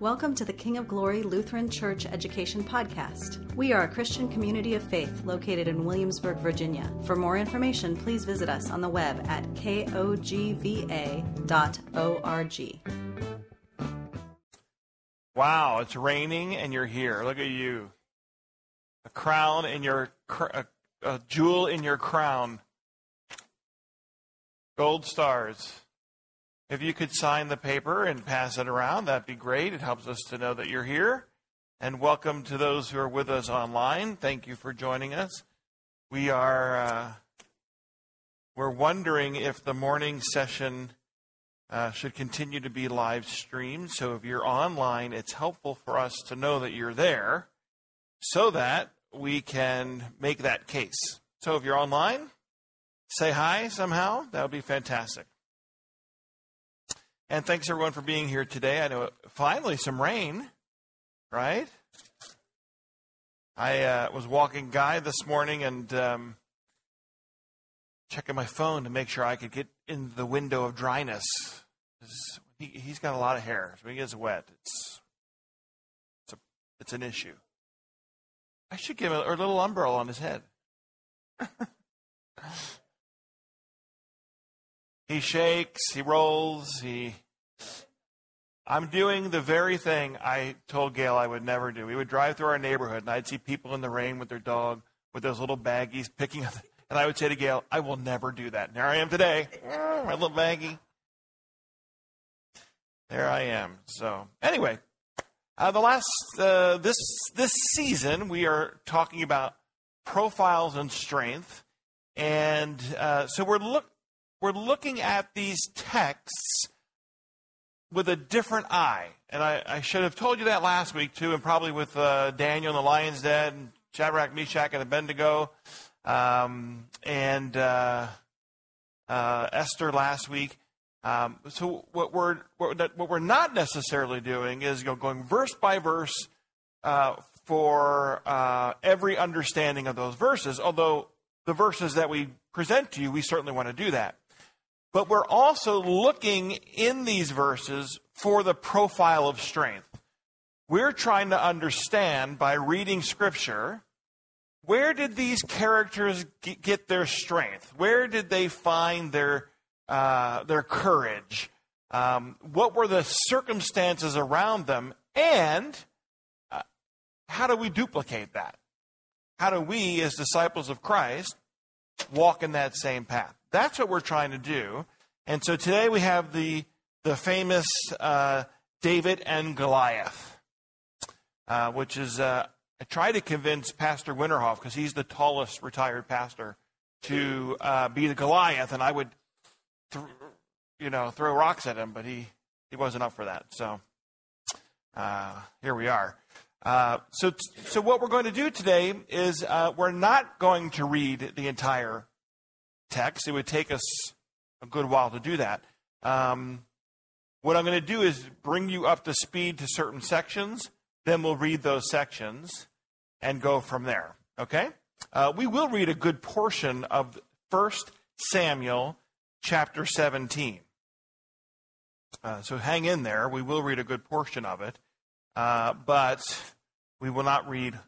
Welcome to the King of Glory Lutheran Church Education Podcast. We are a Christian community of faith located in Williamsburg, Virginia. For more information, please visit us on the web at kogva.org. Wow, it's raining and you're here. Look at you. A crown in your a, a jewel in your crown. Gold stars. If you could sign the paper and pass it around, that'd be great. It helps us to know that you're here. And welcome to those who are with us online. Thank you for joining us. We are uh, we're wondering if the morning session uh, should continue to be live streamed. So if you're online, it's helpful for us to know that you're there, so that we can make that case. So if you're online, say hi somehow. That would be fantastic. And thanks everyone for being here today. I know finally some rain, right? I uh, was walking Guy this morning and um, checking my phone to make sure I could get in the window of dryness. He, has got a lot of hair, so when he gets wet, it's it's, a, it's an issue. I should give him a, a little umbrella on his head. He shakes, he rolls, he. I'm doing the very thing I told Gail I would never do. We would drive through our neighborhood, and I'd see people in the rain with their dog, with those little baggies picking up. And I would say to Gail, I will never do that. And there I am today, my little baggie. There I am. So, anyway, uh, the last uh, this this season we are talking about profiles and strength, and uh, so we're look we're looking at these texts with a different eye. And I, I, should have told you that last week, too, and probably with uh, Daniel and the Lion's Den, and Shadrach, Meshach, and Abednego, um, and uh, uh, Esther last week. Um, so what we're what, we're not necessarily doing is you know, going verse by verse uh, for uh, every understanding of those verses. Although the verses that we present to you, we certainly want to do that. But we're also looking in these verses for the profile of strength. We're trying to understand by reading Scripture where did these characters get their strength? Where did they find their, uh, their courage? Um, what were the circumstances around them? And uh, how do we duplicate that? How do we, as disciples of Christ, walk in that same path? That's what we're trying to do. And so today we have the, the famous uh, David and Goliath, uh, which is, uh, I try to convince Pastor Winterhoff, because he's the tallest retired pastor, to uh, be the Goliath, and I would, th- you know, throw rocks at him, but he, he wasn't up for that. So uh, here we are. Uh, so, so what we're going to do today is we're not going to read the entire text. It would take us a good while to do that. Um, what I'm going to do is bring you up to speed to certain sections. Then we'll read those sections and go from there. Okay? Uh, we will read a good portion of 1 Samuel chapter 17. Uh, so hang in there. We will read a good portion of it, uh, but we will not read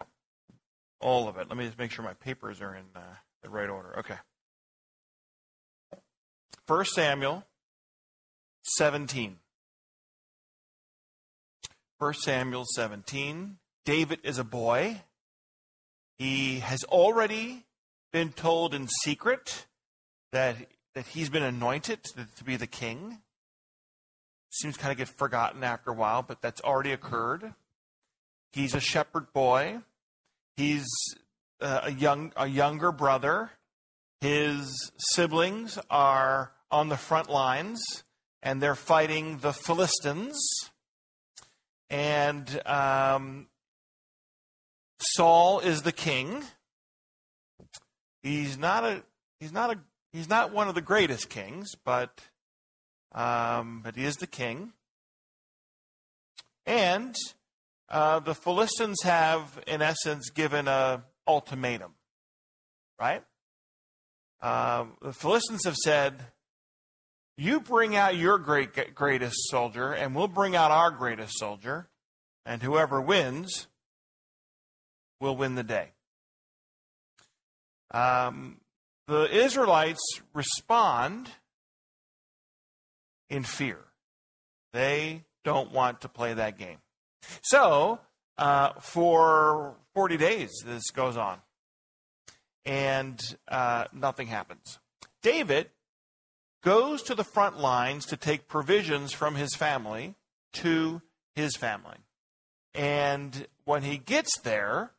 all of it. Let me just make sure my papers are in uh, the right order. Okay. 1 Samuel 17. 1 Samuel 17. David is a boy. He has already been told in secret that, that he's been anointed to, be the king. Seems kind of get forgotten after a while, but that's already occurred. He's a shepherd boy. He's uh, a young a younger brother. His siblings are on the front lines, and they're fighting the Philistines. And um, Saul is the king. He's not a he's not a he's not one of the greatest kings, but um, but he is the king. And uh, the Philistines have, in essence, given a ultimatum, right? Uh, the Philistines have said, you bring out your great, greatest soldier, and we'll bring out our greatest soldier. and whoever wins will win the day. Um, the Israelites respond in fear. They don't want to play that game. So, uh, for 40 days, this goes on, and uh, nothing happens. David goes to the front lines to take provisions from his family to his family. And when he gets there,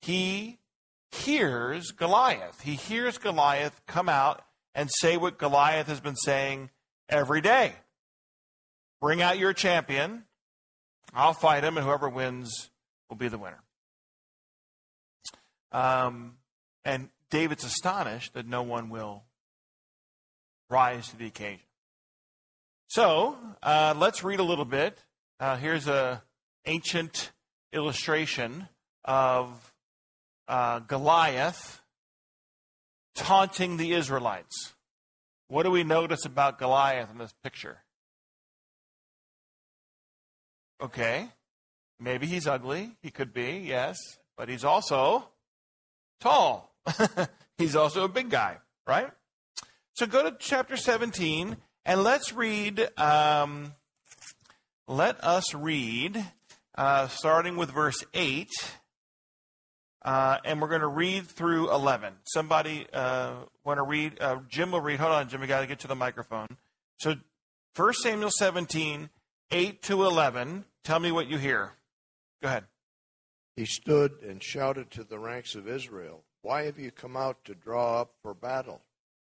he hears Goliath. He hears Goliath come out and say what Goliath has been saying every day Bring out your champion. I'll fight him, and whoever wins will be the winner. Um, and David's astonished that no one will rise to the occasion. So uh, let's read a little bit. Uh, here's an ancient illustration of uh, Goliath taunting the Israelites. What do we notice about Goliath in this picture? Okay. Maybe he's ugly. He could be, yes. But he's also tall. he's also a big guy, right? So go to chapter 17 and let's read, um, let us read, uh, starting with verse 8. Uh, and we're going to read through 11. Somebody uh, want to read? Uh, Jim will read. Hold on, Jim. We got to get to the microphone. So, 1 Samuel 17, 8 to 11. Tell me what you hear. Go ahead. He stood and shouted to the ranks of Israel, Why have you come out to draw up for battle?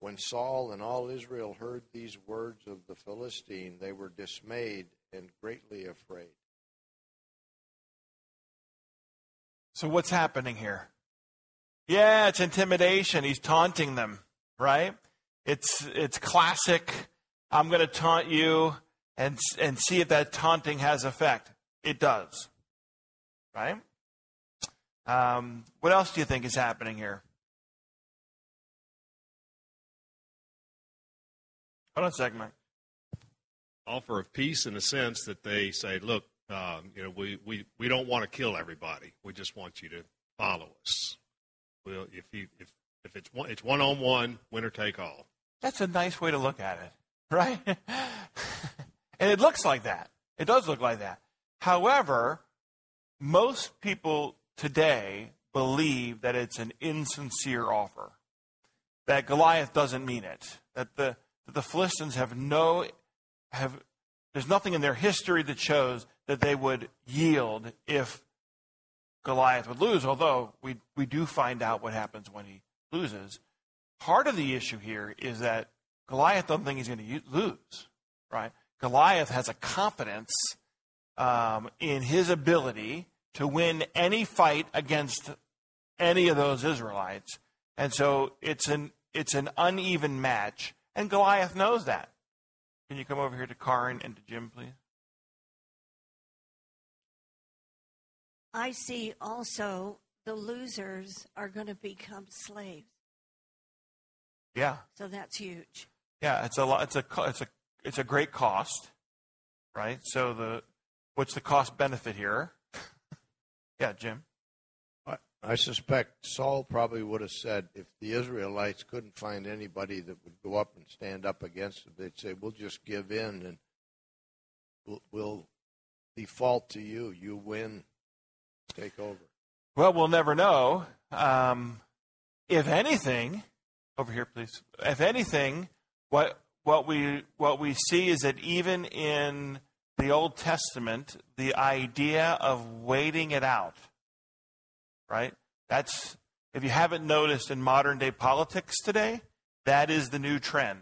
When Saul and all Israel heard these words of the Philistine, they were dismayed and greatly afraid. So, what's happening here? Yeah, it's intimidation. He's taunting them, right? It's it's classic. I'm going to taunt you and and see if that taunting has effect. It does, right? Um, what else do you think is happening here? Hold on a second, Mike. Offer of peace in the sense that they say, look, um, you know, we, we, we don't want to kill everybody. We just want you to follow us. Well, if you if if it's one it's one on one, winner take all. That's a nice way to look at it, right? and it looks like that. It does look like that. However, most people today believe that it's an insincere offer. That Goliath doesn't mean it. That the that the Philistines have no have there's nothing in their history that shows that they would yield if Goliath would lose, although we, we do find out what happens when he loses. Part of the issue here is that Goliath doesn't think he's going to lose, right? Goliath has a confidence um, in his ability to win any fight against any of those Israelites. And so it's an, it's an uneven match, and Goliath knows that. Can you come over here to Karin and to Jim, please? I see also the losers are going to become slaves. Yeah. So that's huge. Yeah, it's a lot. It's a it's a it's a great cost, right? So the what's the cost benefit here? yeah, Jim. I, suspect Saul probably would have said if the Israelites couldn't find anybody that would go up and stand up against them, they'd say, "We'll just give in and we'll, we'll default to you. You win." take over? Well, we'll never know. Um, if anything, over here, please. If anything, what what we what we see is that even in the Old Testament, the idea of waiting it out, right? That's if you haven't noticed in modern day politics today, that is the new trend.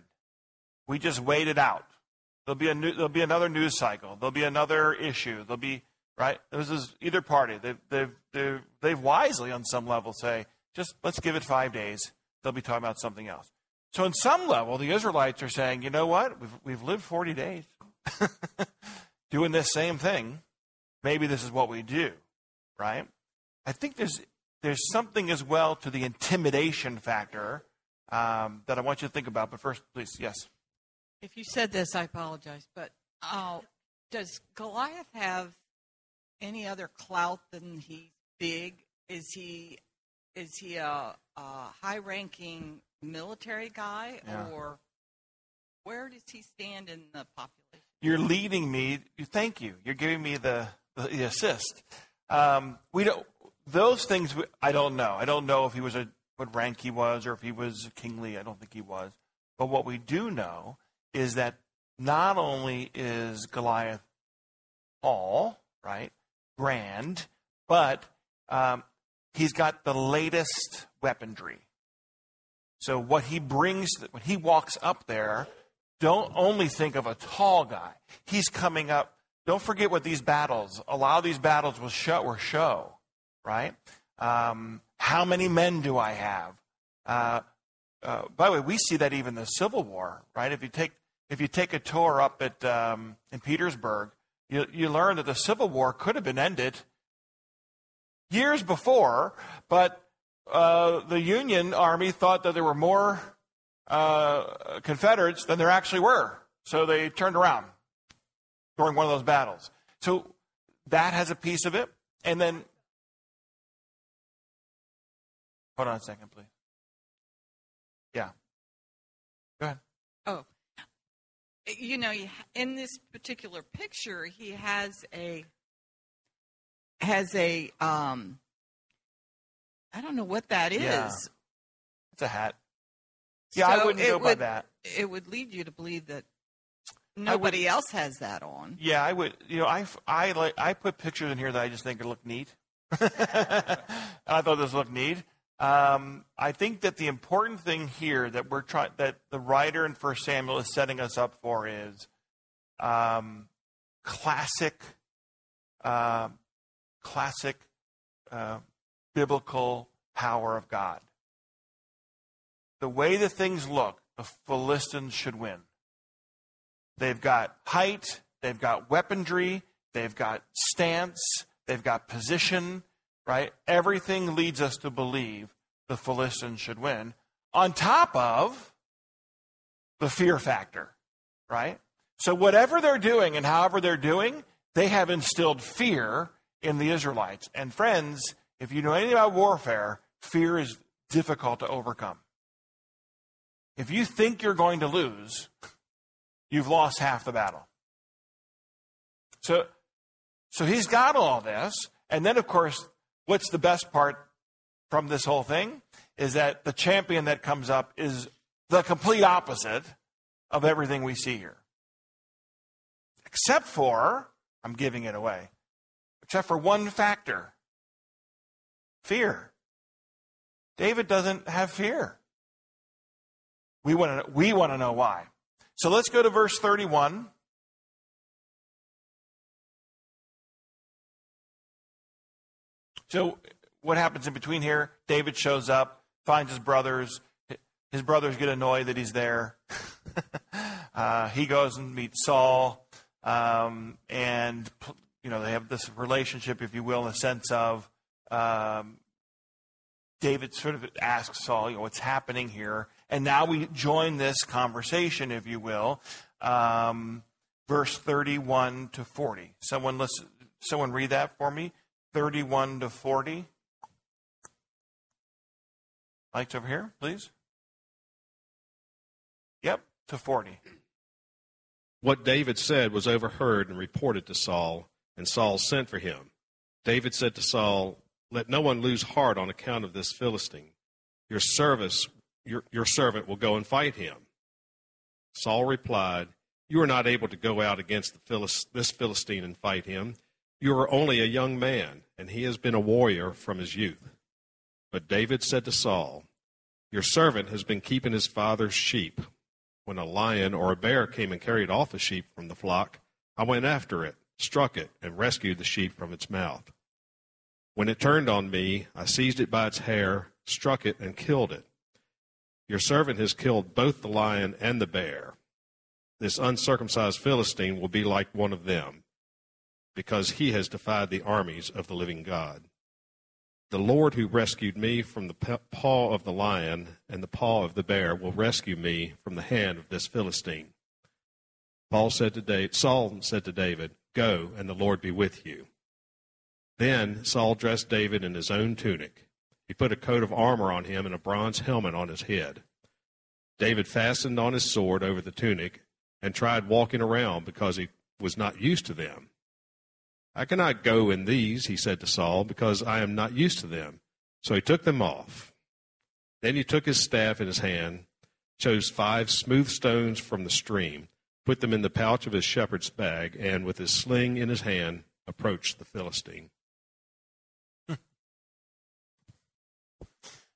We just wait it out. There'll be a new, there'll be another news cycle. There'll be another issue. There'll be right? This is either party. They've, they've, they've, they've wisely, on some level, say, just let's give it five days. They'll be talking about something else. So, in some level, the Israelites are saying, you know what? We've, we've lived 40 days doing this same thing. Maybe this is what we do, right? I think there's, there's something as well to the intimidation factor um, that I want you to think about. But first, please, yes. If you said this, I apologize. But uh, does Goliath have any other clout than he's big? Is he is he a, a high-ranking military guy, Yeah. or where does he stand in the population? You're leading me. Thank you. You're giving me the, the, the assist. Um, we don't. Those things I don't know. I don't know if he was a what rank he was or if he was kingly. I don't think he was. But what we do know is that not only is Goliath tall, right, grand, but um, he's got the latest weaponry. So what he brings when he walks up there, don't only think of a tall guy. He's coming up. Don't forget what these battles. A lot of these battles will show or show, right? Um, how many men do I have? Uh, uh, by the way, we see that even in the Civil War, right? If you take if you take a tour up at um, in Petersburg, you you learn that the Civil War could have been ended years before, but uh, the Union Army thought that there were more uh, Confederates than there actually were. So they turned around during one of those battles. So that has a piece of it. And then, hold on a second, please. Yeah. Go ahead. Oh, you know, in this particular picture, he has a has a um. I don't know what that is. Yeah. It's a hat. Yeah, I wouldn't go by that. It would lead you to believe that nobody else has that on. Yeah, I would. You know, I, I like I put pictures in here that I just think look neat. I thought this looked neat. Um, I think that the important thing here that we're trying that the writer in First Samuel is setting us up for is um, classic, uh, classic uh, biblical power of God. The way the things look, the Philistines should win. They've got height, they've got weaponry, they've got stance, they've got position, right? Everything leads us to believe the Philistines should win, on top of the fear factor, right? So, whatever they're doing and however they're doing, they have instilled fear in the Israelites. And, friends, if you know anything about warfare, fear is difficult to overcome. If you think you're going to lose, you've lost half the battle. So, so he's got all this. And then, of course, what's the best part from this whole thing is that the champion that comes up is the complete opposite of everything we see here. Except for, I'm giving it away, except for one factor fear. David doesn't have fear. We want to we want to know why. So let's go to verse 31. So what happens in between here? David shows up, finds his brothers. His brothers get annoyed that he's there. uh, he goes and meets Saul, um, and you know they have this relationship, if you will, in the sense of um, David sort of asks Saul, you know, what's happening here? And now we join this conversation, if you will, um, verse 31 to 40. Someone listen, someone read that for me. 31 to 40. Lights over here, please. Yep, to 40. What David said was overheard and reported to Saul, and Saul sent for him. David said to Saul, Let no one lose heart on account of this Philistine. Your service, your, your servant will go and fight him. Saul replied, You are not able to go out against the Philis- this Philistine and fight him. You are only a young man, and he has been a warrior from his youth. But David said to Saul, Your servant has been keeping his father's sheep. When a lion or a bear came and carried off a sheep from the flock, I went after it, struck it, and rescued the sheep from its mouth. When it turned on me, I seized it by its hair, struck it, and killed it. Your servant has killed both the lion and the bear. This uncircumcised Philistine will be like one of them, because he has defied the armies of the living God. The Lord who rescued me from the paw of the lion and the paw of the bear will rescue me from the hand of this Philistine. Paul said to David, Saul said to David, Go, and the Lord be with you. Then Saul dressed David in his own tunic. He put a coat of armor on him and a bronze helmet on his head. David fastened on his sword over the tunic and tried walking around because he was not used to them. I cannot go in these, he said to Saul, because I am not used to them. So he took them off. Then he took his staff in his hand, chose five smooth stones from the stream, put them in the pouch of his shepherd's bag, and with his sling in his hand, approached the Philistine. All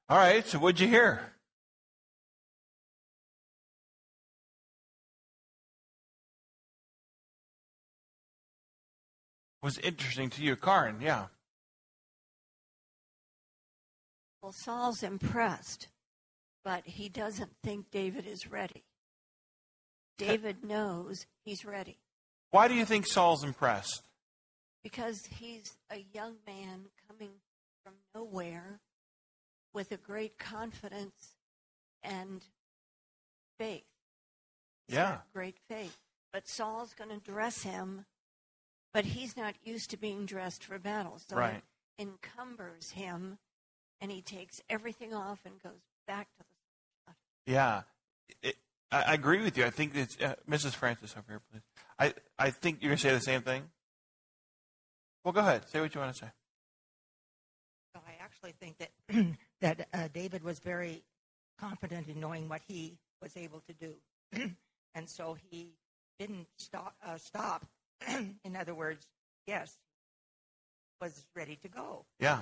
right, so what'd you hear? Was interesting to you. Karin, yeah. Well, Saul's impressed, but he doesn't think David is ready. David knows he's ready. Why do you think Saul's impressed? Because he's a young man coming from nowhere with a great confidence and faith. He's yeah. Great faith. But Saul's going to dress him but he's not used to being dressed for battle. So right. it encumbers him, and he takes everything off and goes back to the. Yeah, it, I, I, agree with you. I think it's uh, Mrs. Francis over here, please. I, I think you're going to say the same thing. Well, go ahead. Say what you want to say. So I actually think that that uh, David was very confident in knowing what he was able to do, and so he didn't stop. Uh, stop in other words, yes, was ready to go. Yeah.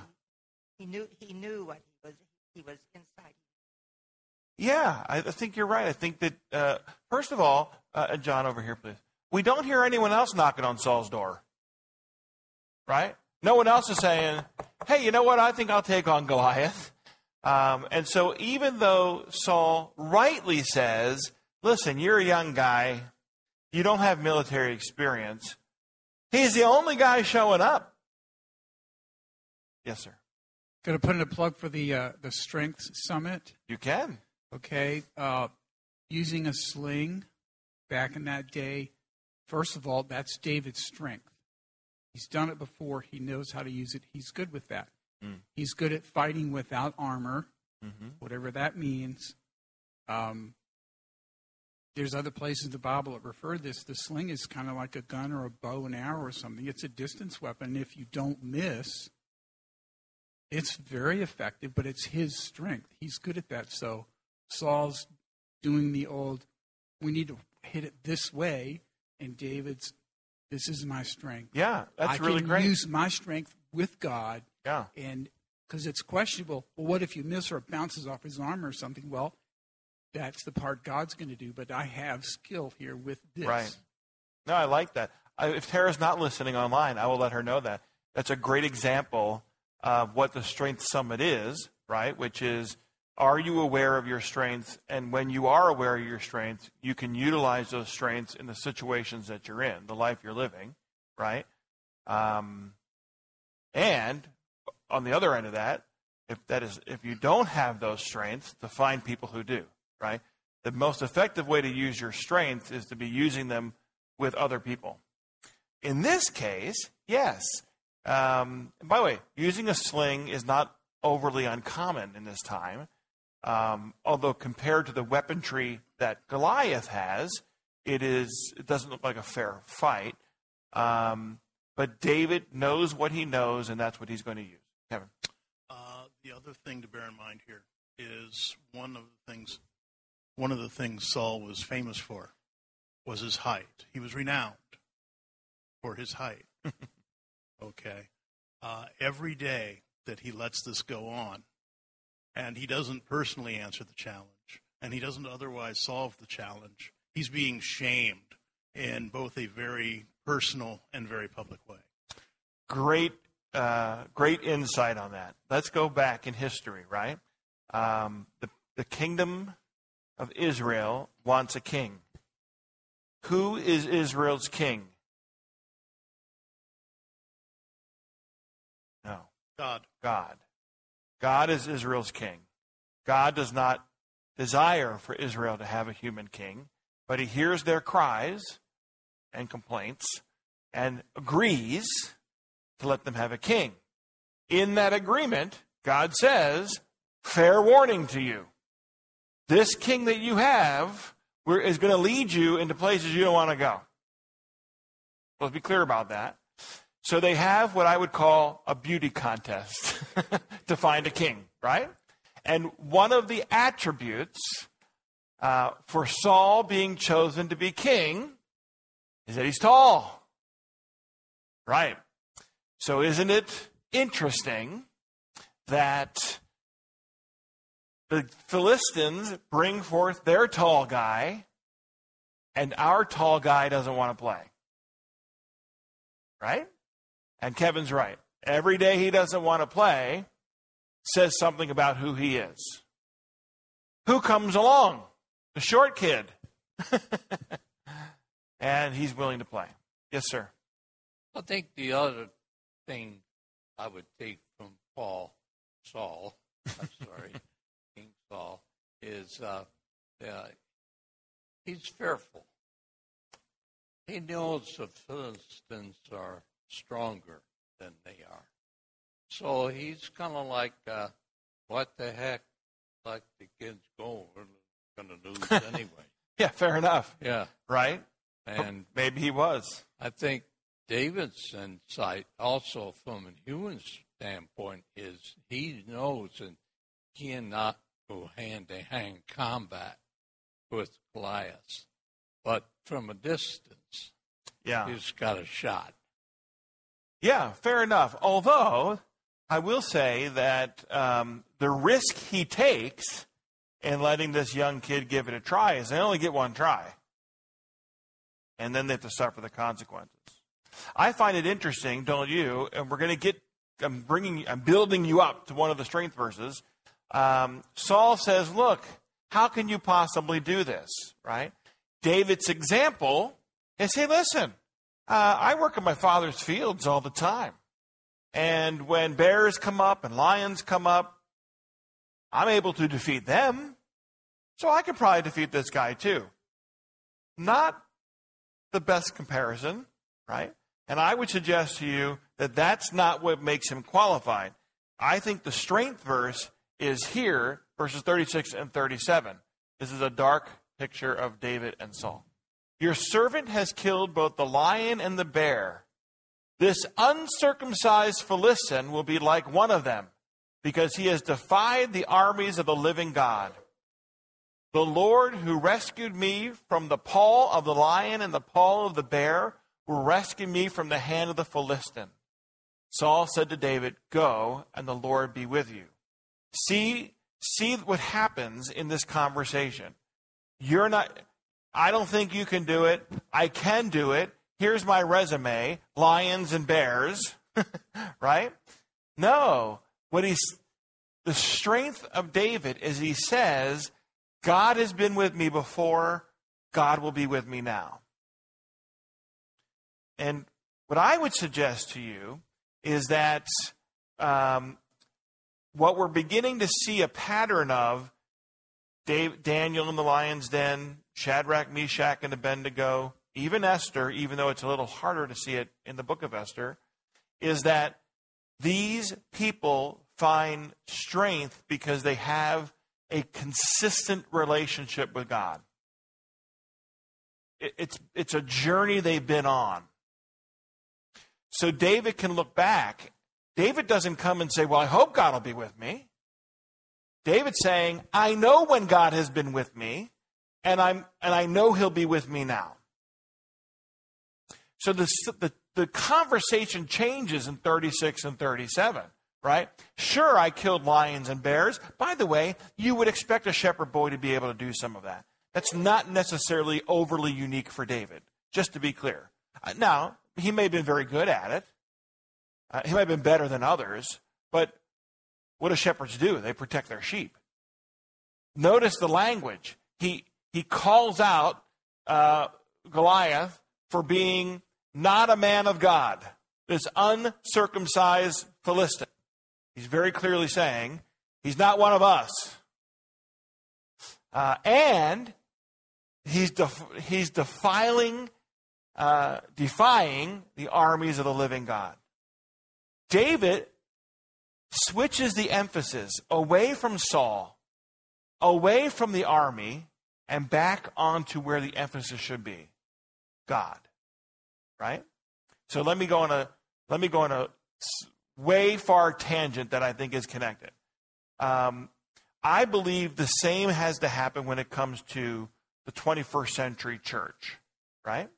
He, he knew he knew what he was he was inside. Yeah, I, I think you're right. I think that uh, first of all, uh, John over here, please. We don't hear anyone else knocking on Saul's door, right? No one else is saying, "Hey, you know what? I think I'll take on Goliath." Um, and so, even though Saul rightly says, "Listen, you're a young guy you don't have military experience. He's the only guy showing up. Yes, sir. Going to put in a plug for the uh, the Strength Summit. You can. Okay. Uh, using a sling back in that day. First of all, that's David's strength. He's done it before. He knows how to use it. He's good with that. Mm. He's good at fighting without armor, mm-hmm. whatever that means. Um, there's other places in the Bible that refer to this. The sling is kind of like a gun or a bow and arrow or something. It's a distance weapon. If you don't miss, it's very effective, but it's his strength. He's good at that. So Saul's doing the old, we need to hit it this way, and David's, this is my strength. Yeah, that's I really can great. Use my strength with God. Yeah. And because it's questionable. Well, what if you miss or it bounces off his arm or something? Well, that's the part God's going to do, but I have skill here with this. Right. No, I like that. I, if Tara's not listening online, I will let her know that. That's a great example of what the Strength Summit is, right? Which is, are you aware of your strengths? And when you are aware of your strengths, you can utilize those strengths in the situations that you're in, the life you're living, right? Um, and on the other end of that, if that is, if you don't have those strengths, to find people who do right? The most effective way to use your strength is to be using them with other people. In this case, yes. Um, by the way, using a sling is not overly uncommon in this time. Um, although compared to the weaponry that Goliath has, it is it doesn't look like a fair fight. Um, but David knows what he knows, and that's what he's going to use. Kevin. Uh, the other thing to bear in mind here is one of the things one of the things Saul was famous for was his height. He was renowned for his height. okay. Uh, every day that he lets this go on, and he doesn't personally answer the challenge, and he doesn't otherwise solve the challenge, he's being shamed in both a very personal and very public way. Great, uh, great insight on that. Let's go back in history, right? Um, the, the kingdom of Israel wants a king. Who is Israel's king? No. God. God. God is Israel's king. God does not desire for Israel to have a human king, but he hears their cries and complaints and agrees to let them have a king. In that agreement, God says, fair warning to you. This king that you have is going to lead you into places you don't want to go. Let's be clear about that. So they have what I would call a beauty contest to find a king, right? And one of the attributes uh, for Saul being chosen to be king is that he's tall. Right. So isn't it interesting that the Philistines bring forth their tall guy and our tall guy doesn't want to play? Right? And Kevin's right. Every day he doesn't want to play says something about who he is. Who comes along? The short kid. and he's willing to play. Yes, sir. I think the other thing I would take from Paul, Saul, I'm sorry, Saul, is uh, uh, he's fearful. He knows the Philistines are stronger than they are. So he's kind of like, uh, what the heck? Like the kids go, we're going to lose anyway. yeah, fair enough. Yeah. Right? And maybe he was. I think David's insight, also from a human standpoint, is he knows and he cannot hand to hand combat with Goliath. But from a distance, yeah. he's got a shot. Yeah, fair enough. Although I will say that um, the risk he takes in letting this young kid give it a try is they only get one try. And then they have to suffer the consequences. I find it interesting, don't you? And we're going to get, I'm bringing, I'm building you up to one of the strength verses. Um, Saul says, Look, how can you possibly do this? Right? David's example is hey, listen, uh, I work in my father's fields all the time. And when bears come up and lions come up, I'm able to defeat them. So I could probably defeat this guy too. Not the best comparison, right? And I would suggest to you that that's not what makes him qualified. I think the strength verse is here, verses 36 and 37. This is a dark picture of David and Saul. Your servant has killed both the lion and the bear. This uncircumcised Philistine will be like one of them, because he has defied the armies of the living God. The Lord who rescued me from the paw of the lion and the paw of the bear will rescue me from the hand of the Philistine. Saul said to David, Go, and the Lord be with you. See, see what happens in this conversation. You're not, I don't think you can do it. I can do it here's my resume lions and bears, right? No. What he's, the strength of David is he says, God has been with me before, God will be with me now. And what I would suggest to you is that um, what we're beginning to see a pattern of Dave, Daniel in the lion's den, Shadrach, Meshach, and Abednego, even Esther, even though it's a little harder to see it in the book of Esther, is that these people find strength because they have a consistent relationship with God. It's, it's a journey they've been on. So David can look back. David doesn't come and say, Well, I hope God will be with me. David's saying, I know when God has been with me, and, I'm, and I know he'll be with me now. So the, the, the conversation changes in 36 and 37, right? Sure, I killed lions and bears. By the way, you would expect a shepherd boy to be able to do some of that. That's not necessarily overly unique for David, just to be clear. Uh, now, he may have been very good at it. Uh, he might have been better than others, but what do shepherds do? They protect their sheep. Notice the language. He, he calls out uh, Goliath for being not a man of God, this uncircumcised Philistine. He's very clearly saying he's not one of us. Uh, and he's, def- he's defiling, uh, defying the armies of the living God. David switches the emphasis away from Saul, away from the army, and back onto where the emphasis should be God. Right? So let me go on a let me go on a way far tangent that I think is connected. Um, I believe the same has to happen when it comes to the 21st century church, right?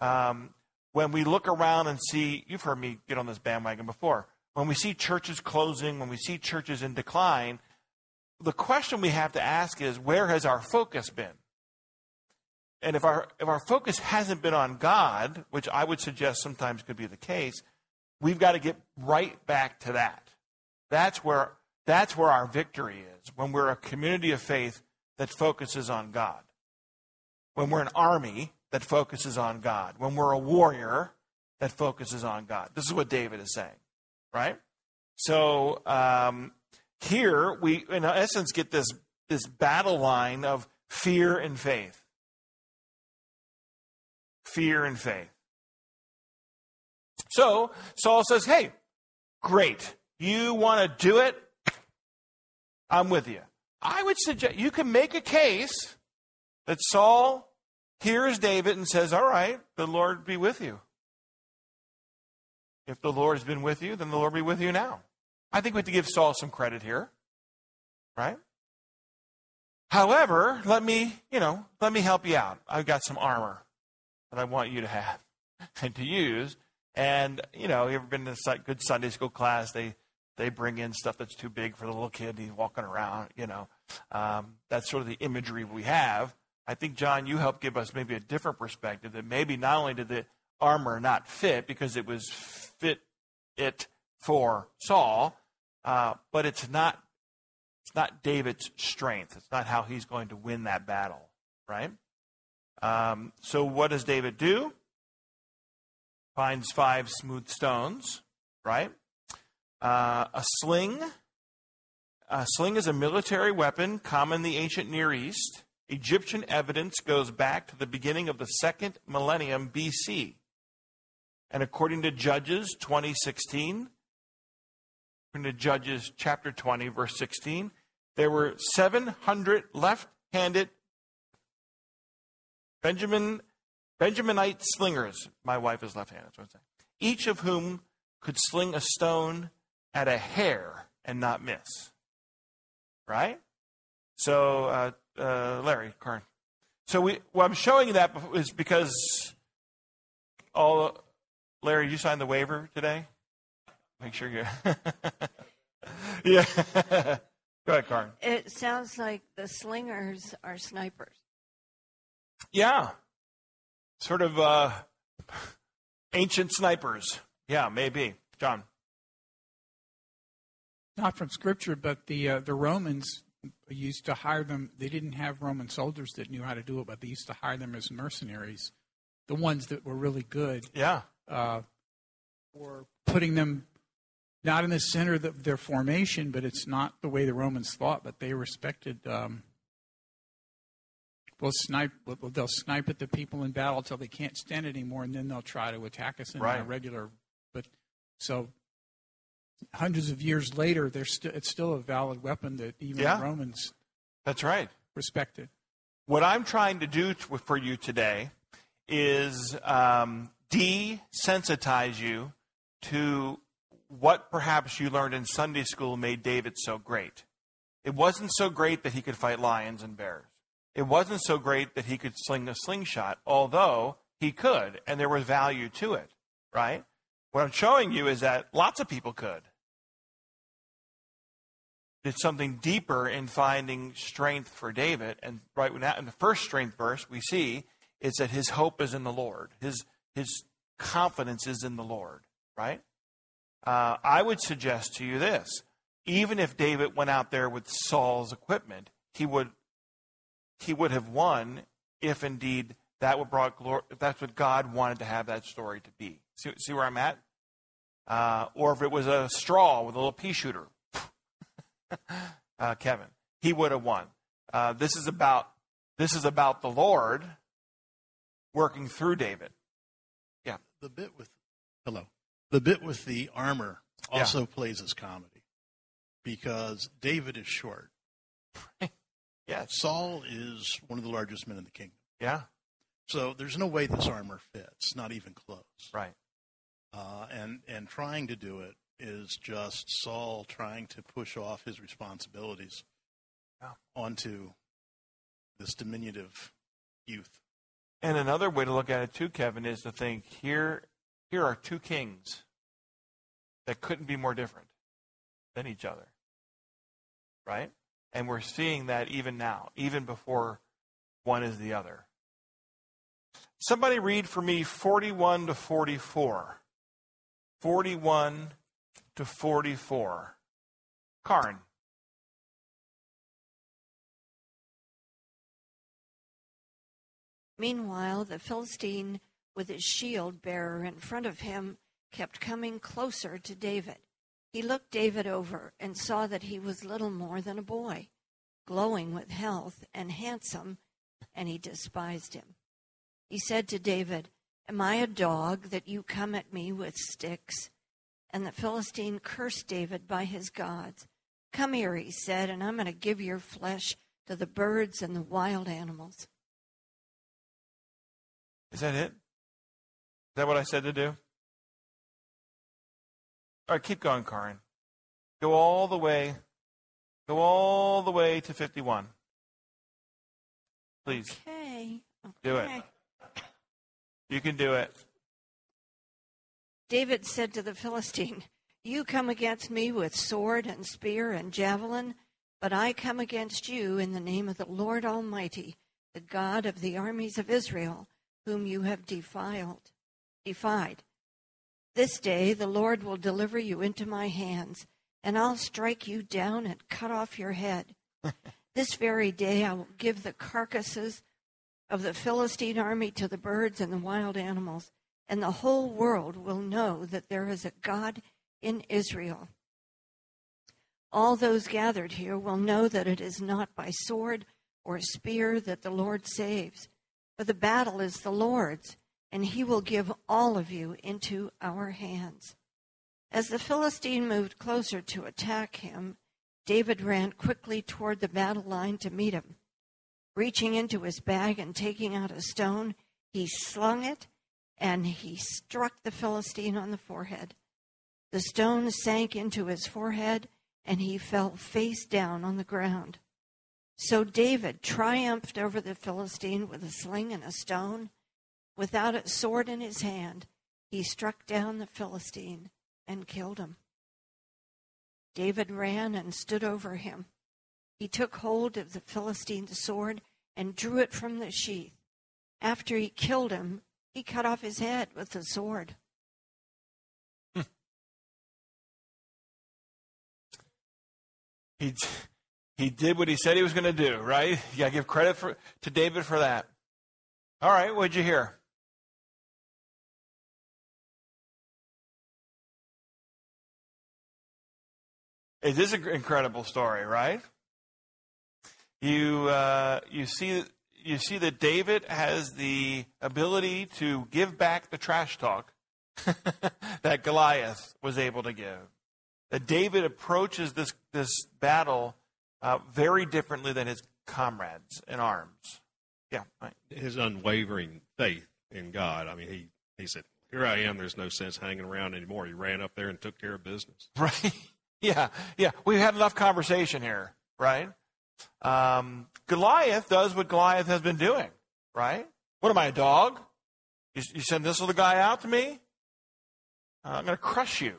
Um, when we look around and see, you've heard me get on this bandwagon before, when we see churches closing, when we see churches in decline, the question we have to ask is where has our focus been? And if our, if our focus hasn't been on God, which I would suggest sometimes could be the case, we've got to get right back to that. That's where that's where our victory is when we're a community of faith that focuses on God. When we're an army that focuses on God. When we're a warrior that focuses on God. This is what David is saying, right? So um, here we, in essence, get this, this battle line of fear and faith. Fear and faith. So Saul says, Hey, great. You want to do it? I'm with you. I would suggest you can make a case that Saul hears David and says, All right, the Lord be with you. If the Lord has been with you, then the Lord be with you now. I think we have to give Saul some credit here. Right? However, let me, you know, let me help you out. I've got some armor that I want you to have and to use. And, you know, you ever been to a good Sunday school class? They they bring in stuff that's too big for the little kid. He's walking around, you know. Um, that's sort of the imagery we have. I think, John, you helped give us maybe a different perspective that maybe not only did the armor not fit because it was fit it for Saul, uh, but it's not it's not David's strength. It's not how he's going to win that battle, right? Um, so what does David do? Finds five smooth stones, right? Uh, a sling. A sling is a military weapon common in the ancient Near East. Egyptian evidence goes back to the beginning of the second millennium BC. And according to Judges 2016, according to Judges chapter 20, verse 16, there were 700 left handed Benjamin, Benjaminite slingers. My wife is left handed, each of whom could sling a stone at a hair and not miss. Right? So, uh, uh, Larry Karn. So we, well, I'm showing you that is because all Larry, you signed the waiver today. Make sure you. yeah. Go ahead, Karn. It sounds like the slingers are snipers. Yeah. Sort of uh, ancient snipers. Yeah, maybe. John not from scripture, but the uh, the Romans used to hire them. They didn't have Roman soldiers that knew how to do it, but they used to hire them as mercenaries, the ones that were really good. Yeah. Uh, or putting them not in the center of their formation, but it's not the way the Romans thought. But they respected. Um, will snipe. They'll snipe at the people in battle until they can't stand anymore, and then they'll try to attack us in right. a regular. But so hundreds of years later, st- it's still a valid weapon that even yeah, Romans that's right respected. What I'm trying to do t- for you today is um, desensitize you to what perhaps you learned in Sunday school made David so great. It wasn't so great that he could fight lions and bears. It wasn't so great that he could sling a slingshot, although he could, and there was value to it, right? What I'm showing you is that lots of people could. It's something deeper in finding strength for David. And right now, in the first strength verse, we see is that his hope is in the Lord. His his confidence is in the Lord, right? Uh, I would suggest to you this even if David went out there with Saul's equipment, he would he would have won if indeed that would brought glory. If that's what God wanted to have that story to be. See, see where I'm at? Uh, or if it was a straw with a little pea shooter, uh, Kevin, he would have won. Uh, this is about this is about the Lord working through David. Yeah. The bit with hello, the bit with the armor also yeah. plays as comedy because David is short. yeah. Saul is one of the largest men in the kingdom. Yeah. So there's no way this armor fits, not even close. Right. Uh, and and trying to do it is just Saul trying to push off his responsibilities yeah. onto this diminutive youth. And another way to look at it too, Kevin, is to think here here are two kings that couldn't be more different than each other. Right? And we're seeing that even now, even before one is the other. Somebody read for me 41 to 44. 41 to 44. Karin. Meanwhile, the Philistine, with his shield bearer in front of him, kept coming closer to David. He looked David over and saw that he was little more than a boy, glowing with health and handsome, and he despised him. He said to David, Am I a dog that you come at me with sticks? And the Philistine cursed David by his gods. Come here, he said, and I'm going to give your flesh to the birds and the wild animals. Is that it? Is that what I said to do? All right, keep going, Karin. Go all the way. Go all the way to 51. Please. Okay. okay. Do it. You can do it. David said to the Philistine, You come against me with sword and spear and javelin, but I come against you in the name of the Lord Almighty, the God of the armies of Israel, whom you have defiled, defied. This day the Lord will deliver you into my hands, and I'll strike you down and cut off your head. this very day I will give the carcasses of the Philistine army to the birds and the wild animals, and the whole world will know that there is a God in Israel. All those gathered here will know that it is not by sword or spear that the Lord saves, but the battle is the Lord's, and he will give all of you into our hands. As the Philistine moved closer to attack him, David ran quickly toward the battle line to meet him. Reaching into his bag and taking out a stone, he slung it and he struck the Philistine on the forehead. The stone sank into his forehead and he fell face down on the ground. So David triumphed over the Philistine with a sling and a stone. Without a sword in his hand, he struck down the Philistine and killed him. David ran and stood over him. He took hold of the Philistine's sword and drew it from the sheath. After he killed him, he cut off his head with the sword. he, he did what he said he was going to do, right? You got to give credit for, to David for that. All right, what'd you hear? It is an incredible story, right? You uh, you see you see that David has the ability to give back the trash talk that Goliath was able to give. That David approaches this this battle uh, very differently than his comrades in arms. Yeah, right. his unwavering faith in God. I mean, he he said, "Here I am. There's no sense hanging around anymore." He ran up there and took care of business. Right. Yeah. Yeah. We've had enough conversation here. Right. Um, Goliath does what Goliath has been doing, right? What am I, a dog? You, you send this little guy out to me? Uh, I'm going to crush you.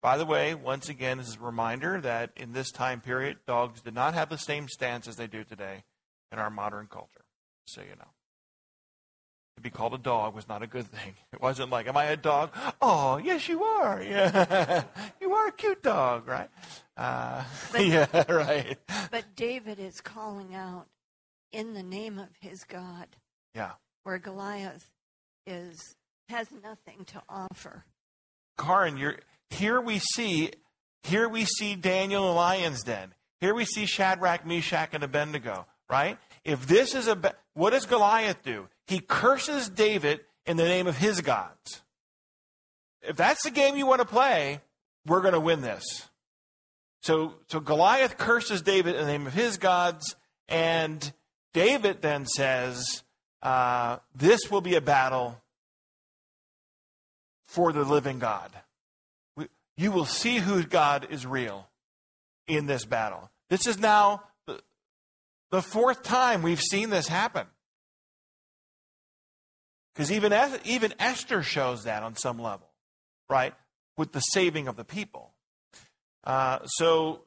By the way, once again, this is a reminder that in this time period, dogs did not have the same stance as they do today in our modern culture, so you know. To be called a dog was not a good thing. It wasn't like, am I a dog? Oh, yes, you are. Yeah. you are a cute dog, right? Uh, But- yeah, right. But David is calling out in the name of his God, Yeah. where Goliath is has nothing to offer. Karin, you're, here we see, here we see Daniel in the lion's den. Here we see Shadrach, Meshach, and Abednego, right? If this is a, what does Goliath do? He curses David in the name of his gods. If that's the game you want to play, we're going to win this. So, so Goliath curses David in the name of his gods, and David then says, uh, "This will be a battle for the living God. We- You will see who God is real in this battle. This is now the, fourth time we've seen this happen. Because even, even Esther shows that on some level, right? With the saving of the people. Uh, so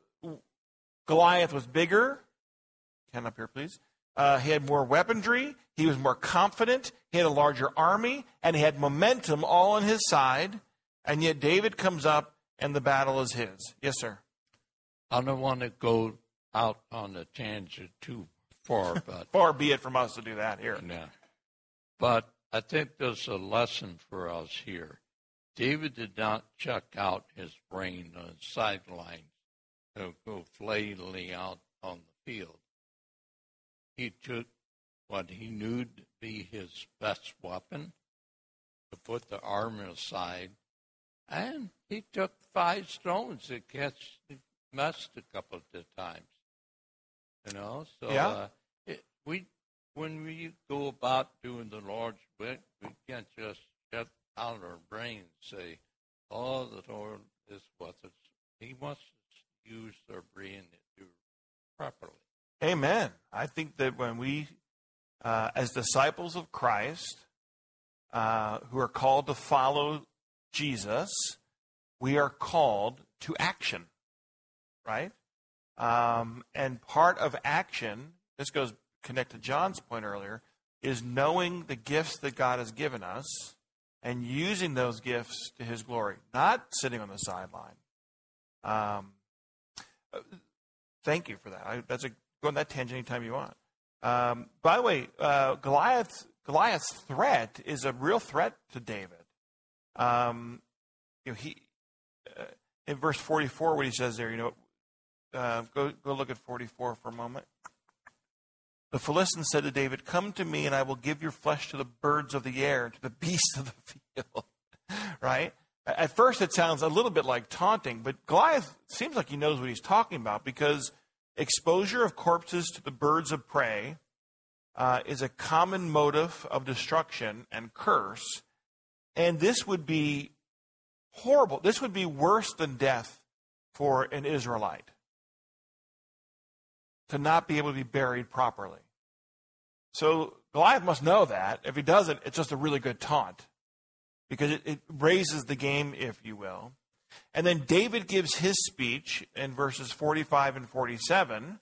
Goliath was bigger. Ken up here, please. Uh, he had more weaponry. He was more confident. He had a larger army, and he had momentum all on his side. And yet David comes up, and the battle is his. Yes, sir. I don't want to go out on a tangent too far, but Far be it from us to do that here. yeah. But I think there's a lesson for us here. David did not check out his brain on the sideline to go flailing out on the field. He took what he knew to be his best weapon to put the armor aside, and he took five stones to catch the messed a couple of times. You know, so Yeah. uh, it, we when we go about doing the Lord's work, we can't just shut out of our brains and say, "Oh, the Lord is what it's." He wants us to use our brain to do properly. Amen. I think that when we, uh, as disciples of Christ, uh, who are called to follow Jesus, we are called to action, right? Um, and part of action, this goes connect to John's point earlier, is knowing the gifts that God has given us and using those gifts to His glory, not sitting on the sideline. Um, thank you for that. I, that's a go on that tangent anytime you want. Um, by the way, uh, Goliath Goliath's threat is a real threat to David. Um, you know, he uh, in verse forty four, what he says there, you know, uh, go go look at forty four for a moment. The Philistines said to David, "Come to me, and I will give your flesh to the birds of the air, to the beasts of the field." right? At first, it sounds a little bit like taunting, but Goliath seems like he knows what he's talking about because exposure of corpses to the birds of prey uh, is a common motive of destruction and curse. And this would be horrible. This would be worse than death for an Israelite to not be able to be buried properly. So Goliath must know that. If he doesn't, it's just a really good taunt because it, it raises the game, if you will. And then David gives his speech in verses 45 and 47,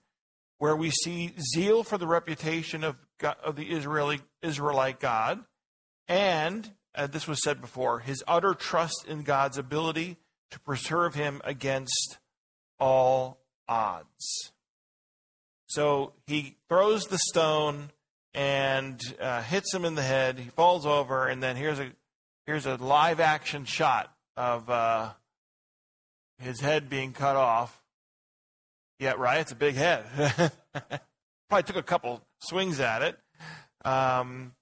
where we see zeal for the reputation of, God, of the Israeli, Israelite God, and, as this was said before, his utter trust in God's ability to preserve him against all odds. So he throws the stone and uh, hits him in the head. He falls over, and then here's a here's a live action shot of uh, his head being cut off. Yeah, right. It's a big head. Probably took a couple swings at it. Um,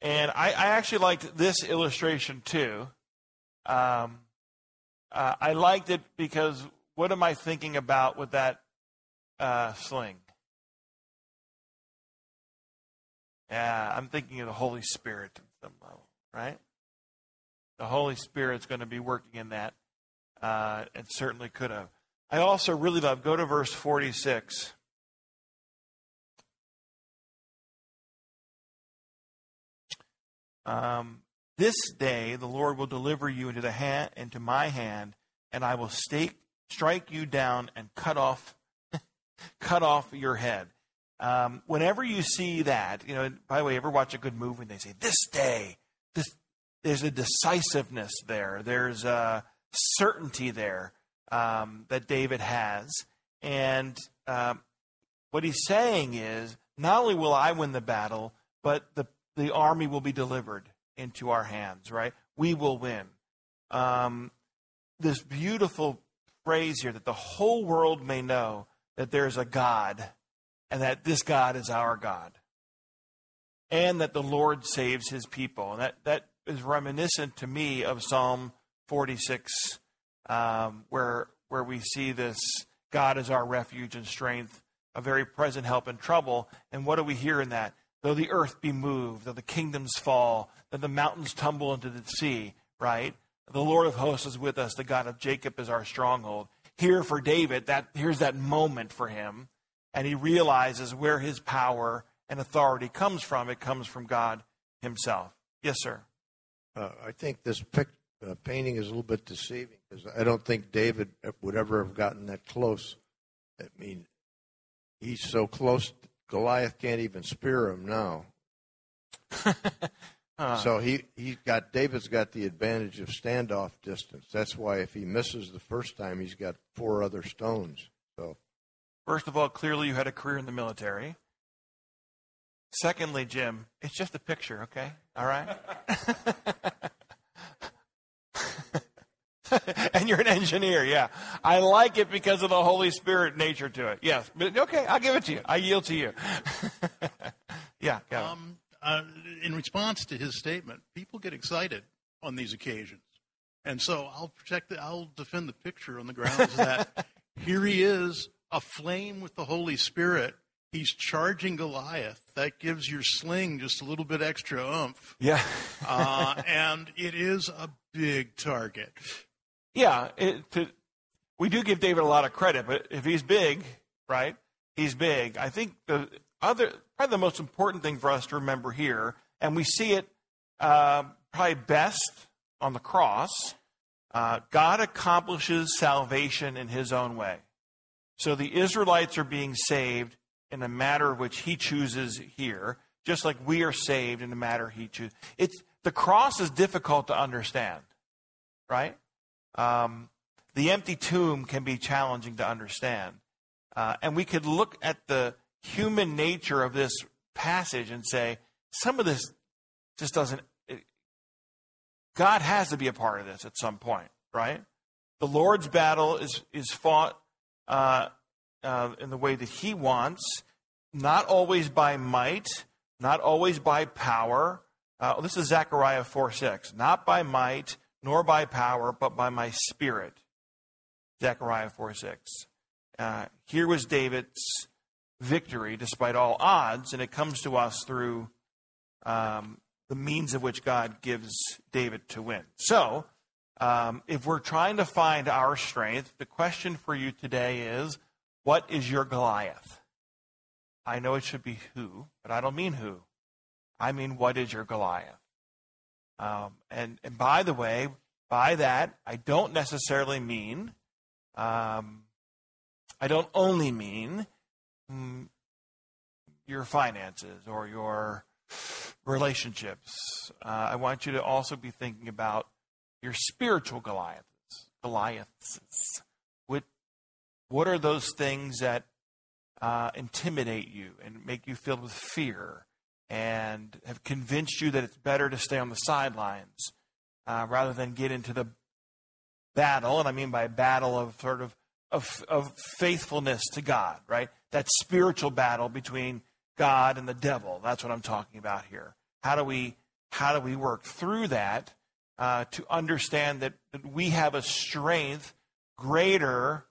and I, I actually liked this illustration too. Um, uh, I liked it because what am I thinking about with that uh, sling? Yeah, I'm thinking of the Holy Spirit at some level, right? The Holy Spirit's going to be working in that, uh, and certainly could have. I also really love, go to verse 46. Um, this day the Lord will deliver you into the hand into my hand, and I will stake, strike you down and cut off cut off your head. Um, whenever you see that, you know, by the way, ever watch a good movie and they say, this day, this, there's a decisiveness there, there's a certainty there um, that David has. And um, what he's saying is, not only will I win the battle, but the, the army will be delivered into our hands, right? We will win. Um, this beautiful phrase here that the whole world may know that there's a God and that this God is our God. And that the Lord saves his people. And that, that is reminiscent to me of Psalm 46, um, where, where we see this God is our refuge and strength, a very present help in trouble. And what do we hear in that? Though the earth be moved, though the kingdoms fall, though the mountains tumble into the sea, right? The Lord of hosts is with us. The God of Jacob is our stronghold. Here for David, that here's that moment for him, and he realizes where his power and authority comes from. It comes from God Himself. Yes, sir. Uh, I think this pic, uh, painting is a little bit deceiving because I don't think David would ever have gotten that close. I mean, he's so close. Goliath can't even spear him now. uh, so he he got David's got the advantage of standoff distance. That's why if he misses the first time, he's got four other stones. So, first of all, clearly you had a career in the military. Secondly, Jim, it's just a picture, okay? All right? and you're an engineer, yeah. I like it because of the Holy Spirit nature to it. Yes. But okay, I'll give it to you. I yield to you. yeah, um, uh, in response to his statement, people get excited on these occasions. And so I'll protect the, I'll defend the picture on the grounds that here he is, aflame with the Holy Spirit. He's charging Goliath. That gives your sling just a little bit extra oomph. Yeah. uh, and it is a big target. Yeah, it, to, we do give David a lot of credit, but if he's big, right? He's big. I think the other, probably the most important thing for us to remember here, and we see it uh, probably best on the cross. Uh, God accomplishes salvation in His own way. So the Israelites are being saved in a matter which He chooses here, just like we are saved in the matter He chooses. It's the cross is difficult to understand, right? Um, the empty tomb can be challenging to understand. Uh, and we could look at the human nature of this passage and say, some of this just doesn't. It, God has to be a part of this at some point, right? The Lord's battle is, is fought uh, uh, in the way that He wants, not always by might, not always by power. Uh, this is Zechariah 4 6. Not by might, nor by power, but by my spirit. Zechariah 4 6. Uh, here was David's victory despite all odds, and it comes to us through um, the means of which God gives David to win. So, um, if we're trying to find our strength, the question for you today is what is your Goliath? I know it should be who, but I don't mean who. I mean, what is your Goliath? Um, and, and by the way, by that, I don't necessarily mean, um, I don't only mean mm, your finances or your relationships. Uh, I want you to also be thinking about your spiritual Goliaths. Goliaths. What, what are those things that uh, intimidate you and make you filled with fear and have convinced you that it's better to stay on the sidelines uh, rather than get into the battle. And I mean by battle of sort of, of, of faithfulness to God, right? That spiritual battle between God and the devil. That's what I'm talking about here. How do we, how do we work through that uh, to understand that, that we have a strength greater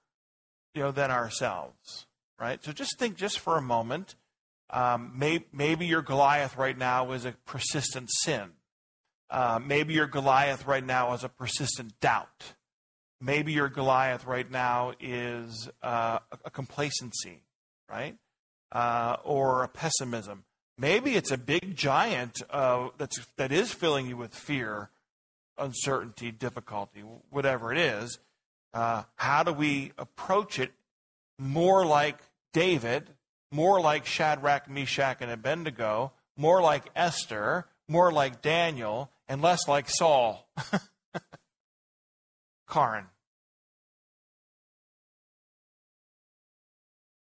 you know, than ourselves, right? So just think just for a moment um, may, maybe your Goliath right now is a persistent sin. Uh, maybe your Goliath right now is a persistent doubt. Maybe your Goliath right now is uh, a complacency, right? Uh, or a pessimism. Maybe it's a big giant uh, that's, that is filling you with fear, uncertainty, difficulty, whatever it is. Uh, how do we approach it more like David more like Shadrach, Meshach, and Abednego, more like Esther, more like Daniel, and less like Saul. Karin.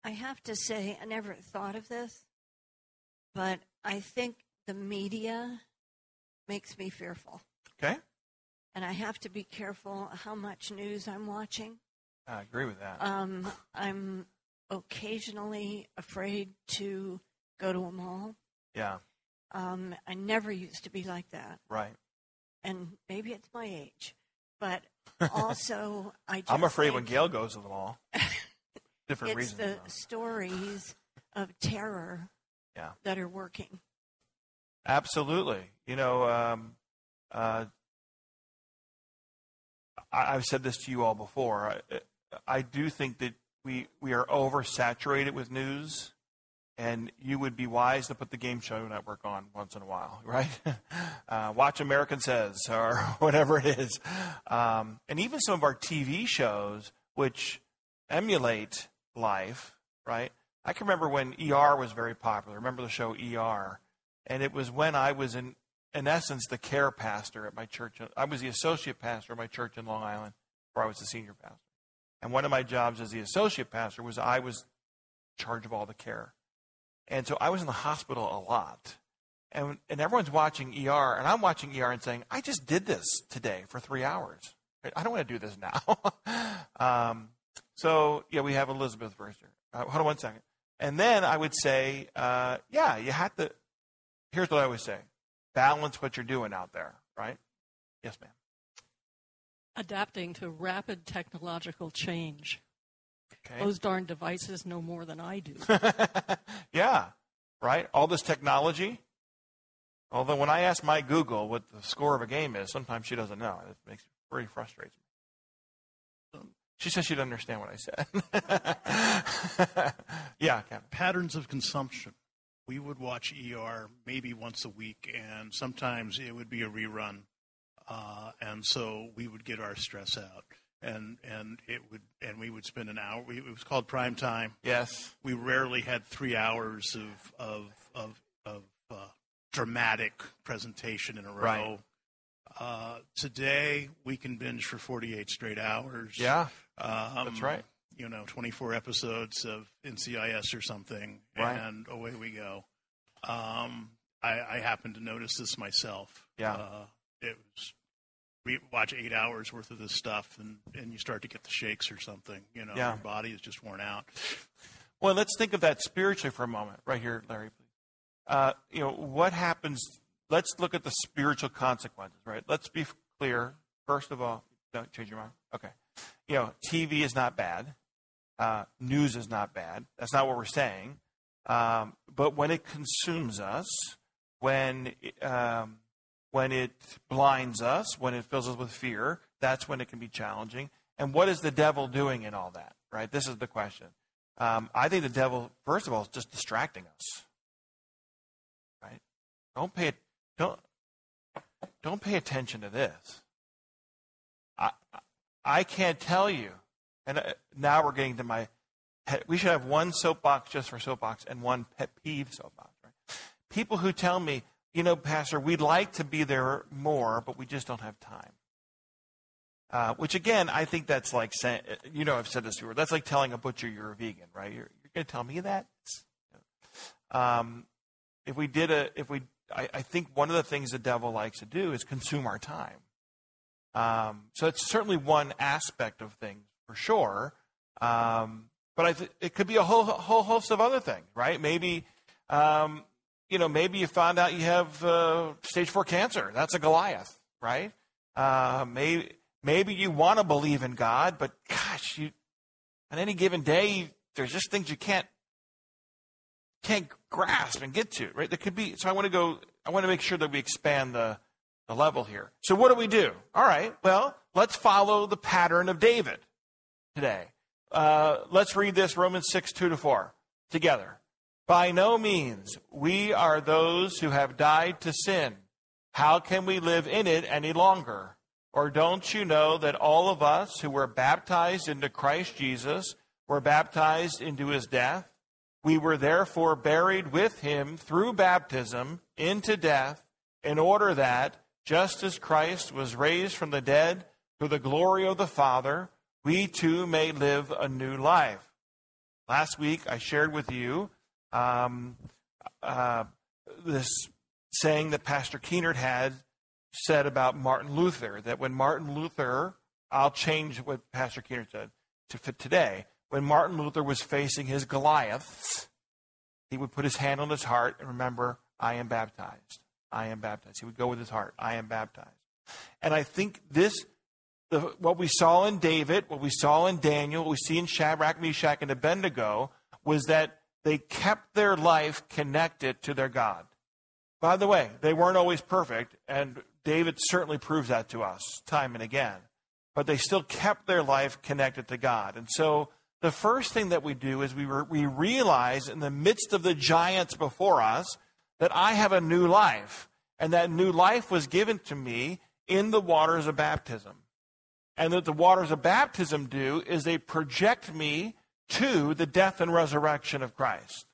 I have to say, I never thought of this, but I think the media makes me fearful. Okay. And I have to be careful how much news I'm watching. I agree with that. Um, I'm occasionally afraid to go to a mall. yeah, Um, I never used to be like that. right. And maybe it's my age. But also, I just I'm afraid when Gail goes to the mall. Different it's reasons. the though. stories of terror Yeah. that are working. Absolutely. You know, um, uh, I, I've said this to you all before. I, I do think that we we are oversaturated with news, and you would be wise to put the Game Show Network on once in a while, right? uh, watch America Says or whatever it is, um, and even some of our TV shows, which emulate life, right? I can remember when ER was very popular. Remember the show ER? And it was when I was in, in essence, the care pastor at my church. I was the associate pastor at my church in Long Island, where I was the senior pastor. And one of my jobs as the associate pastor was I was in charge of all the care. And so I was in the hospital a lot. And, and everyone's watching ER, and I'm watching ER and saying, I just did this today for three hours. I don't want to do this now. um, so, yeah, we have Elizabeth first here. Uh, hold on one second. And then I would say, uh, yeah, you have to. Here's what I always say balance what you're doing out there, right? Yes, ma'am. adapting to rapid technological change. Okay. Those darn devices know more than I do. yeah, right? All this technology. Although when I ask my Google what the score of a game is, sometimes she doesn't know. It makes it really frustrates me. Um, she says she doesn't understand what I said. yeah, Kevin. patterns of consumption. We would watch ER maybe once a week, and sometimes it would be a rerun, uh, and so we would get our stress out, and and it would and we would spend an hour. We, it was called prime time. Yes. We rarely had three hours of of of, of uh, dramatic presentation in a row. Right. Uh, today we can binge for 48 straight hours. Yeah. Um, That's right. You know, 24 episodes of NCIS or something, Right. and away we go. Um, I, I happen to notice this myself. Yeah. Uh, it was we watch eight hours worth of this stuff, and, and you start to get the shakes or something. You know, Yeah. your body is just worn out. Well, let's think of that spiritually for a moment, right here, Larry, please. Uh, you know, what happens? Let's look at the spiritual consequences, right? Let's be clear. First of all, don't change your mind. Okay. You know, TV is not bad. Uh, news is not bad. That's not what we're saying. Um, but when it consumes us, when um, when it blinds us, when it fills us with fear, that's when it can be challenging. And what is the devil doing in all that? Right. This is the question. Um, I think the devil, first of all, is just distracting us. Right? Don't pay don't don't pay attention to this. I I can't tell you, and uh, now we're getting to my. Pet, we should have one soapbox just for soapbox and one pet peeve soapbox. Right? People who tell me, you know, Pastor, we'd like to be there more, but we just don't have time. Uh, which again, I think that's like saying, you know, I've said this before. That's like telling a butcher you're a vegan, right? You're, you're going to tell me that. Um, if we did a, if we, I, I think one of the things the devil likes to do is consume our time. Um, so it's certainly one aspect of things for sure. Um, but th- it could be a whole whole host of other things, right? Maybe, um, you know, maybe you found out you have uh, stage four cancer. That's a Goliath, right? Uh, maybe maybe you want to believe in God, but gosh, you on any given day, there's just things you can't can't grasp and get to, right? There could be. So I want to go. I want to make sure that we expand the the level here. So what do we do? All right. Well, let's follow the pattern of David today. Uh, let's read this Romans 6, 2 to 4 together. By no means, we are those who have died to sin. How can we live in it any longer? Or don't you know that all of us who were baptized into Christ Jesus were baptized into his death? We were therefore buried with him through baptism into death, in order that, just as Christ was raised from the dead through the glory of the Father, we too may live a new life. Last week I shared with you um, uh, this saying that Pastor Keenert had said about Martin Luther that when Martin Luther, I'll change what Pastor Keenert said to fit today. When Martin Luther was facing his Goliaths, he would put his hand on his heart and remember, I am baptized. I am baptized. He would go with his heart, I am baptized. And I think this, the, what we saw in David, what we saw in Daniel, what we see in Shadrach, Meshach, and Abednego, was that they kept their life connected to their God. By the way, they weren't always perfect, and David certainly proves that to us time and again. But they still kept their life connected to God. And so the first thing that we do is we, re- we realize in the midst of the giants before us that I have a new life. And that new life was given to me in the waters of baptism. And that the waters of baptism do is they project me to the death and resurrection of Christ.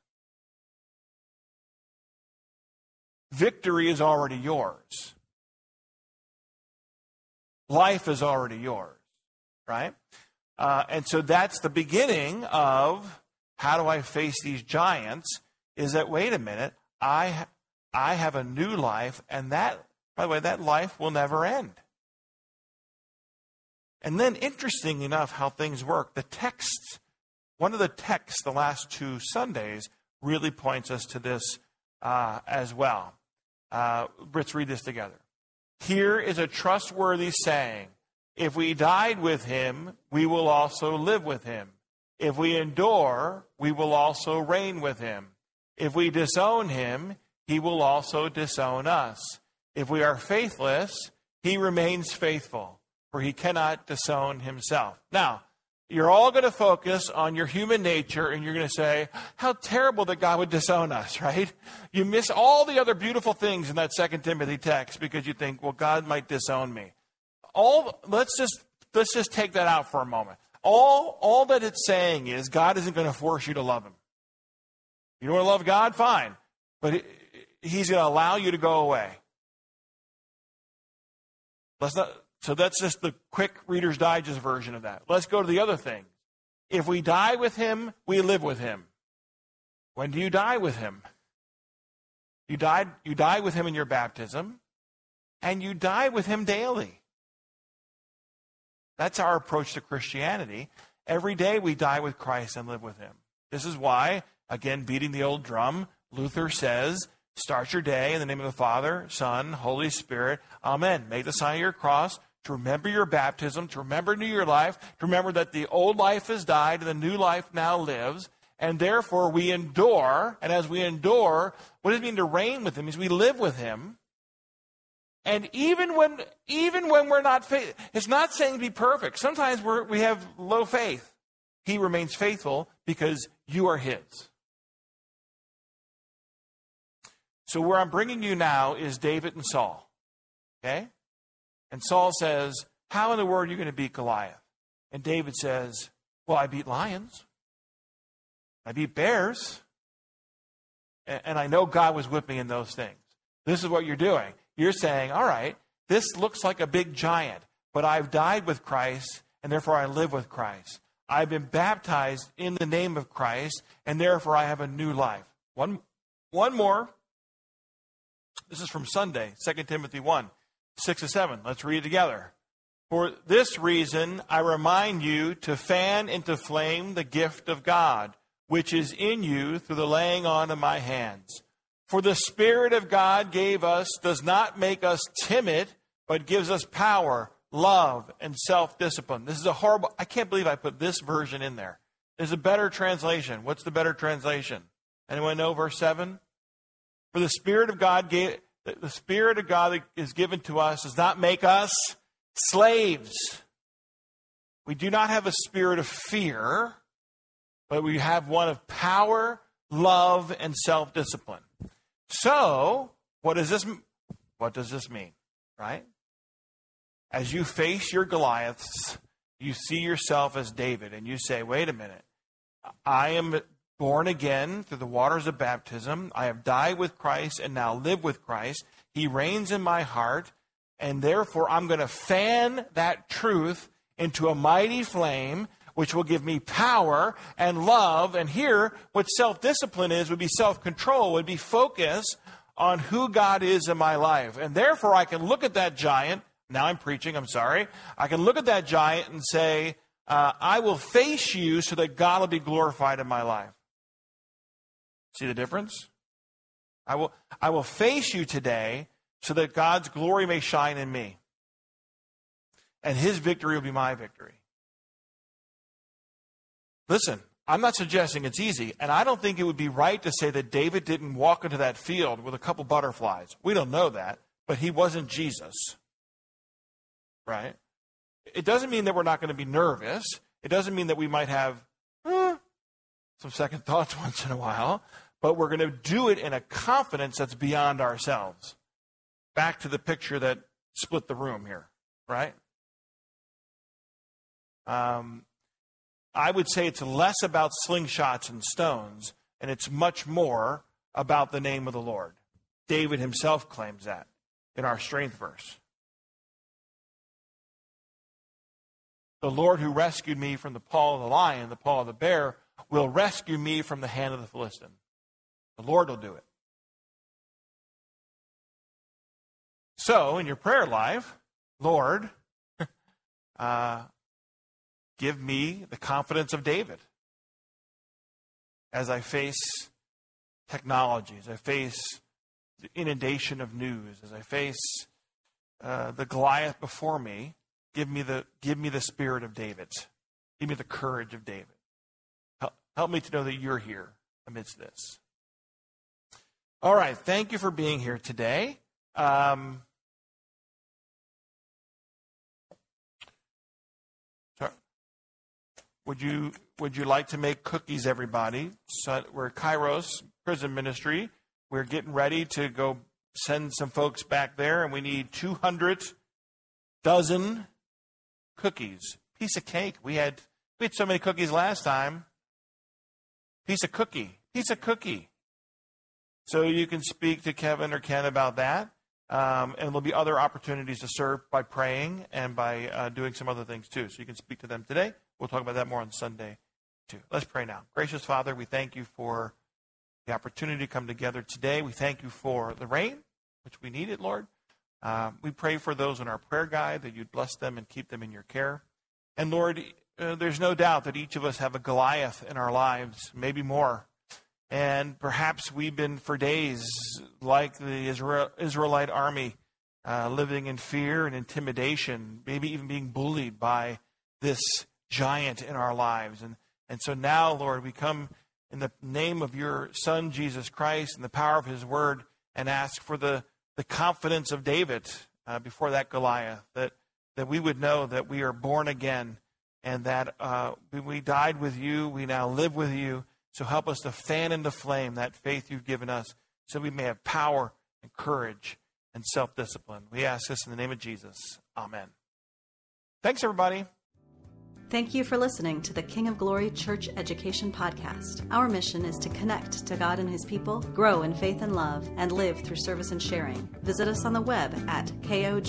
Victory is already yours. Life is already yours, right? Uh, and so that's the beginning of how do I face these giants? Is that, wait a minute, I, I have a new life, and that, by the way, that life will never end. And then, interesting enough, how things work. The text, one of the texts the last two Sundays really points us to this uh, as well. Uh, let's read this together. Here is a trustworthy saying If we died with him, we will also live with him. If we endure, we will also reign with him. If we disown him, he will also disown us. If we are faithless, he remains faithful, for he cannot disown himself. Now, you're all going to focus on your human nature and you're going to say, how terrible that God would disown us, right? You miss all the other beautiful things in that second Timothy text because you think, well, God might disown me. All, let's just, let's just take that out for a moment. All, all that it's saying is God isn't going to force you to love him. You don't want to love God? Fine. But he's going to allow you to go away. Let's not, so that's just the quick Reader's Digest version of that. Let's go to the other thing. If we die with him, we live with him. When do you die with him? You died you die with him in your baptism, and you die with him daily. That's our approach to Christianity. Every day we die with Christ and live with him. This is why, again, beating the old drum, Luther says, start your day in the name of the Father, Son, Holy Spirit. Amen. Make the sign of your cross to remember your baptism, to remember new your life, to remember that the old life has died and the new life now lives. And therefore we endure. And as we endure, what does it mean to reign with him? Means we live with him. And even when even when we're not faith, it's not saying to be perfect. Sometimes we we have low faith. He remains faithful because you are his. So where I'm bringing you now is David and Saul. Okay? And Saul says, How in the world are you going to beat Goliath? And David says, Well, I beat lions, I beat bears, and I know God was with me in those things. This is what you're doing. You're saying, All right, this looks like a big giant, but I've died with Christ, and therefore I live with Christ. I've been baptized in the name of Christ, and therefore I have a new life. One, one more. This is from Sunday, 2 Timothy 1. 6 to 7. Let's read it together. For this reason, I remind you to fan into flame the gift of God, which is in you through the laying on of my hands. For the Spirit of God gave us, does not make us timid, but gives us power, love, and self discipline. This is a horrible, I can't believe I put this version in there. There's a better translation. What's the better translation? Anyone know verse 7? For the Spirit of God gave, the Spirit of God that is given to us does not make us slaves. We do not have a spirit of fear, but we have one of power, love, and self discipline. So, what does this what does this mean? Right? As you face your Goliaths, you see yourself as David and you say, wait a minute, I am born again through the waters of baptism. I have died with Christ and now live with Christ. He reigns in my heart, and therefore I'm going to fan that truth into a mighty flame which will give me power and love. And here, what self discipline is would be self control, would be focus on who God is in my life. And therefore, I can look at that giant. Now I'm preaching, I'm sorry. I can look at that giant and say, uh, I will face you so that God will be glorified in my life. See the difference? I will, I will face you today so that God's glory may shine in me. And his victory will be my victory. Listen, I'm not suggesting it's easy, and I don't think it would be right to say that David didn't walk into that field with a couple butterflies. We don't know that, but he wasn't Jesus. Right? It doesn't mean that we're not going to be nervous. It doesn't mean that we might have eh, some second thoughts once in a while, but we're going to do it in a confidence that's beyond ourselves. Back to the picture that split the room here, right? Um, I would say it's less about slingshots and stones, and it's much more about the name of the Lord. David himself claims that in our strength verse. The Lord who rescued me from the paw of the lion, the paw of the bear, will rescue me from the hand of the Philistine. The Lord will do it. So, in your prayer life, Lord, uh, give me the confidence of David as I face technology, as I face the inundation of news, as I face uh, the Goliath before me. Give me the give me the spirit of David. Give me the courage of David. Help, me to know that you're here amidst this. All right, thank you for being here today. Um, Would you would you like to make cookies, everybody? So we're Kairos Prison Ministry. We're getting ready to go send some folks back there, and we need 200 dozen cookies. Piece of cake. We had we had so many cookies last time. Piece of cookie. Piece of cookie. So you can speak to Kevin or Ken about that. Um, and there'll be other opportunities to serve by praying and by uh, doing some other things too. So you can speak to them today. We'll talk about that more on Sunday, too. Let's pray now. Gracious Father, we thank you for the opportunity to come together today. We thank you for the rain, which we needed, Lord. Um, we pray for those in our prayer guide that you'd bless them and keep them in your care. And Lord, uh, there's no doubt that each of us have a Goliath in our lives, maybe more. And perhaps we've been for days like the Israel, Israelite army, uh, living in fear and intimidation, maybe even being bullied by this giant in our lives. And, and so now, Lord, we come in the name of your Son, Jesus Christ, and the power of his word, and ask for the, the confidence of David uh, before that Goliath, that, that we would know that we are born again and that uh, we died with you, we now live with you. So help us to fan into flame that faith you've given us so we may have power and courage and self discipline. We ask this in the name of Jesus. Amen. Thanks, everybody. Thank you for listening to the King of Glory Church Education Podcast. Our mission is to connect to God and His people, grow in faith and love, and live through service and sharing. Visit us on the web at kogva.org.